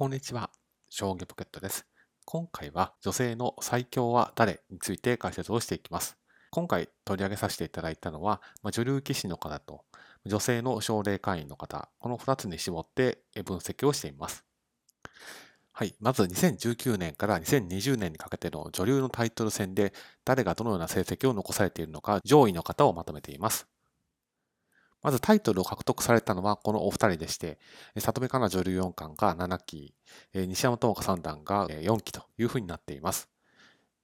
こんにちは、将棋ポケットです。今回は女性の最強は誰について解説をしていきます。今回取り上げさせていただいたのは、ま女流棋士の方と女性の奨励会員の方、この2つに絞って分析をしています。はい、まず2019年から2020年にかけての女流のタイトル戦で誰がどのような成績を残されているのか上位の方をまとめています。まずタイトルを獲得されたのはこのお二人でして、里見香奈女流四冠が7期、西山智香三段が4期というふうになっています。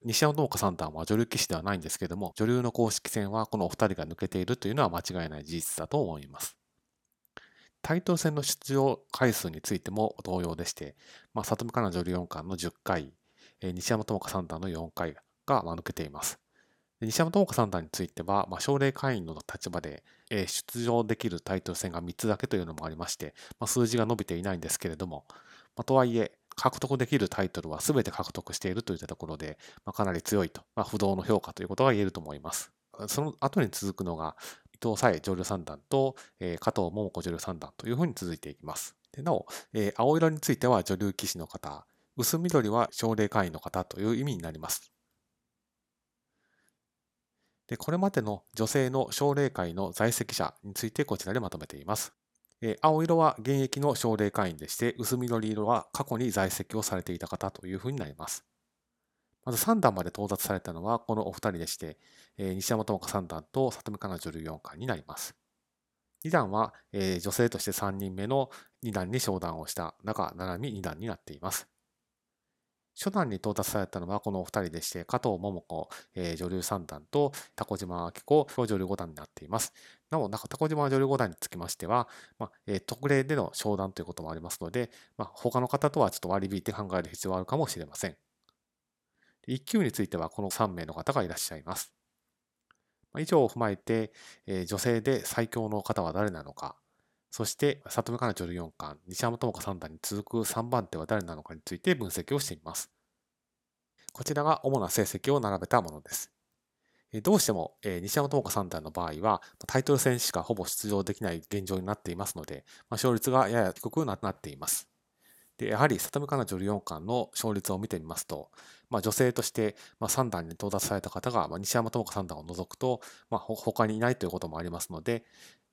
西山智香三段は女流棋士ではないんですけども、女流の公式戦はこのお二人が抜けているというのは間違いない事実だと思います。タイトル戦の出場回数についても同様でして、まあ、里見香奈女流四冠の10回、西山智香三段の4回が抜けています。西山智子三段については、まあ、奨励会員の立場で、えー、出場できるタイトル戦が3つだけというのもありまして、まあ、数字が伸びていないんですけれども、まあ、とはいえ、獲得できるタイトルは全て獲得しているといったところで、まあ、かなり強いと、まあ、不動の評価ということが言えると思います。その後に続くのが、伊藤沙恵女流三段と、えー、加藤桃子女流三段というふうに続いていきます。でなお、えー、青色については女流棋士の方、薄緑は奨励会員の方という意味になります。でこれまでの女性の奨励会の在籍者についてこちらでまとめています。青色は現役の奨励会員でして、薄緑色は過去に在籍をされていた方というふうになります。まず3段まで到達されたのはこのお二人でして、西山智香3段と里見香奈女流4冠になります。2段は女性として3人目の2段に昇段をした中七海2段になっています。初段に到達されたのはこのお二人でして、加藤桃子、えー、女流三段と高島明子女流五段になっています。なお、高島女流五段につきましては、まあえー、特例での商談ということもありますので、まあ、他の方とはちょっと割り引いて考える必要はあるかもしれません。1級についてはこの3名の方がいらっしゃいます。以上を踏まえて、えー、女性で最強の方は誰なのか、そして、里見香奈女流四冠、西山智子三段に続く3番手は誰なのかについて分析をしています。こちらが主な成績を並べたものです。どうしても、西山智子三段の場合は、タイトル戦しかほぼ出場できない現状になっていますので、勝率がやや低くなっています。でやはり、里見香奈女流四冠の勝率を見てみますと、まあ、女性として、まあ、3段に到達された方が、西山智子三段を除くと、まあ、他にいないということもありますので、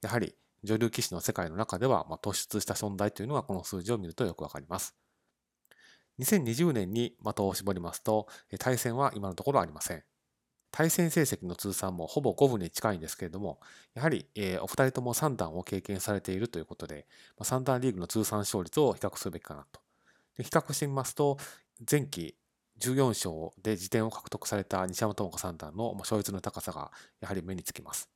やはり女流棋士の世界の中では、ま突出した存在というのがこの数字を見るとよくわかります。2020年に的を絞りますと、対戦は今のところありません。対戦成績の通算もほぼ5分に近いんですけれども、やはり、えお二人とも3段を経験されているということで、3段リーグの通算勝率を比較するべきかなと。で比較してみますと、前期14勝で辞点を獲得された西山智子三段の勝率の高さがやはり目につきます。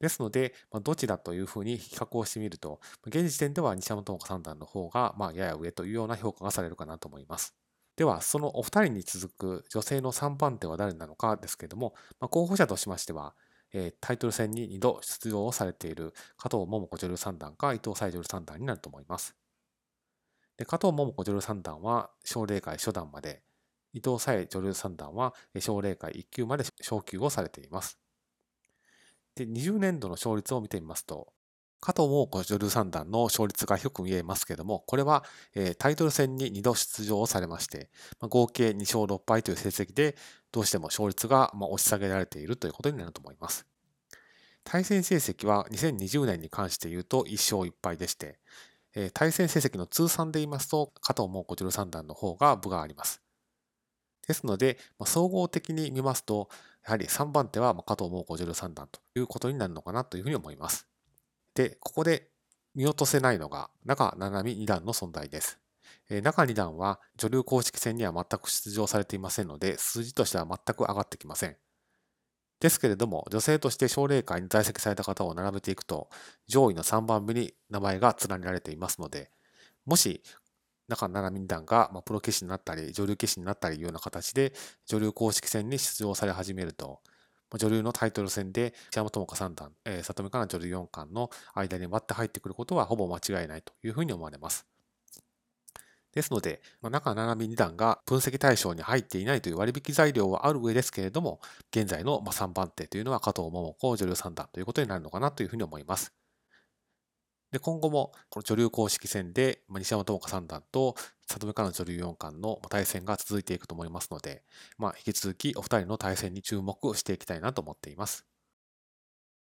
ですので、まあ、どちらというふうに比較をしてみると、現時点では西山智子三段の方が、まあ、やや上というような評価がされるかなと思います。では、そのお二人に続く女性の3番手は誰なのかですけれども、まあ、候補者としましては、えー、タイトル戦に2度出場をされている加藤桃子女流三段か伊藤沙女流三段になると思います。で加藤桃子女流三段は奨励会初段まで、伊藤沙女流三段は奨励会1級まで昇級をされています。で、20年度の勝率を見てみますと、加藤桃子女流三段の勝率が低く見えますけれども、これは、えタイトル戦に2度出場をされまして、ま合計2勝6敗という成績で、どうしても勝率がま押し下げられているということになると思います。対戦成績は2020年に関して言うと1勝1敗でして、え対戦成績の通算で言いますと、加藤桃子女流三段の方が部があります。ですので、ま総合的に見ますと、やはり3番手は加藤桃子女流三段ということになるのかなというふうに思います。で、ここで見落とせないのが中七海二段の存在です。中二段は女流公式戦には全く出場されていませんので、数字としては全く上がってきません。ですけれども、女性として奨励会に在籍された方を並べていくと、上位の3番目に名前が連ねられていますので、もし中七海段が、まプロ棋士になったり、女流棋士になったりいうような形で、女流公式戦に出場され始めると、女流のタイトル戦で、千山智香三段、えー、里見香奈女流四冠の間に割って入ってくることはほぼ間違いないというふうに思われます。ですので、まあ、中七海二段が分析対象に入っていないという割引材料はある上ですけれども、現在の3番手というのは加藤桃子女流三段ということになるのかなというふうに思います。で、今後もこの女流公式戦で、西山智子三段と里見香の女流四冠の対戦が続いていくと思いますので、まあ、引き続きお二人の対戦に注目していきたいなと思っています。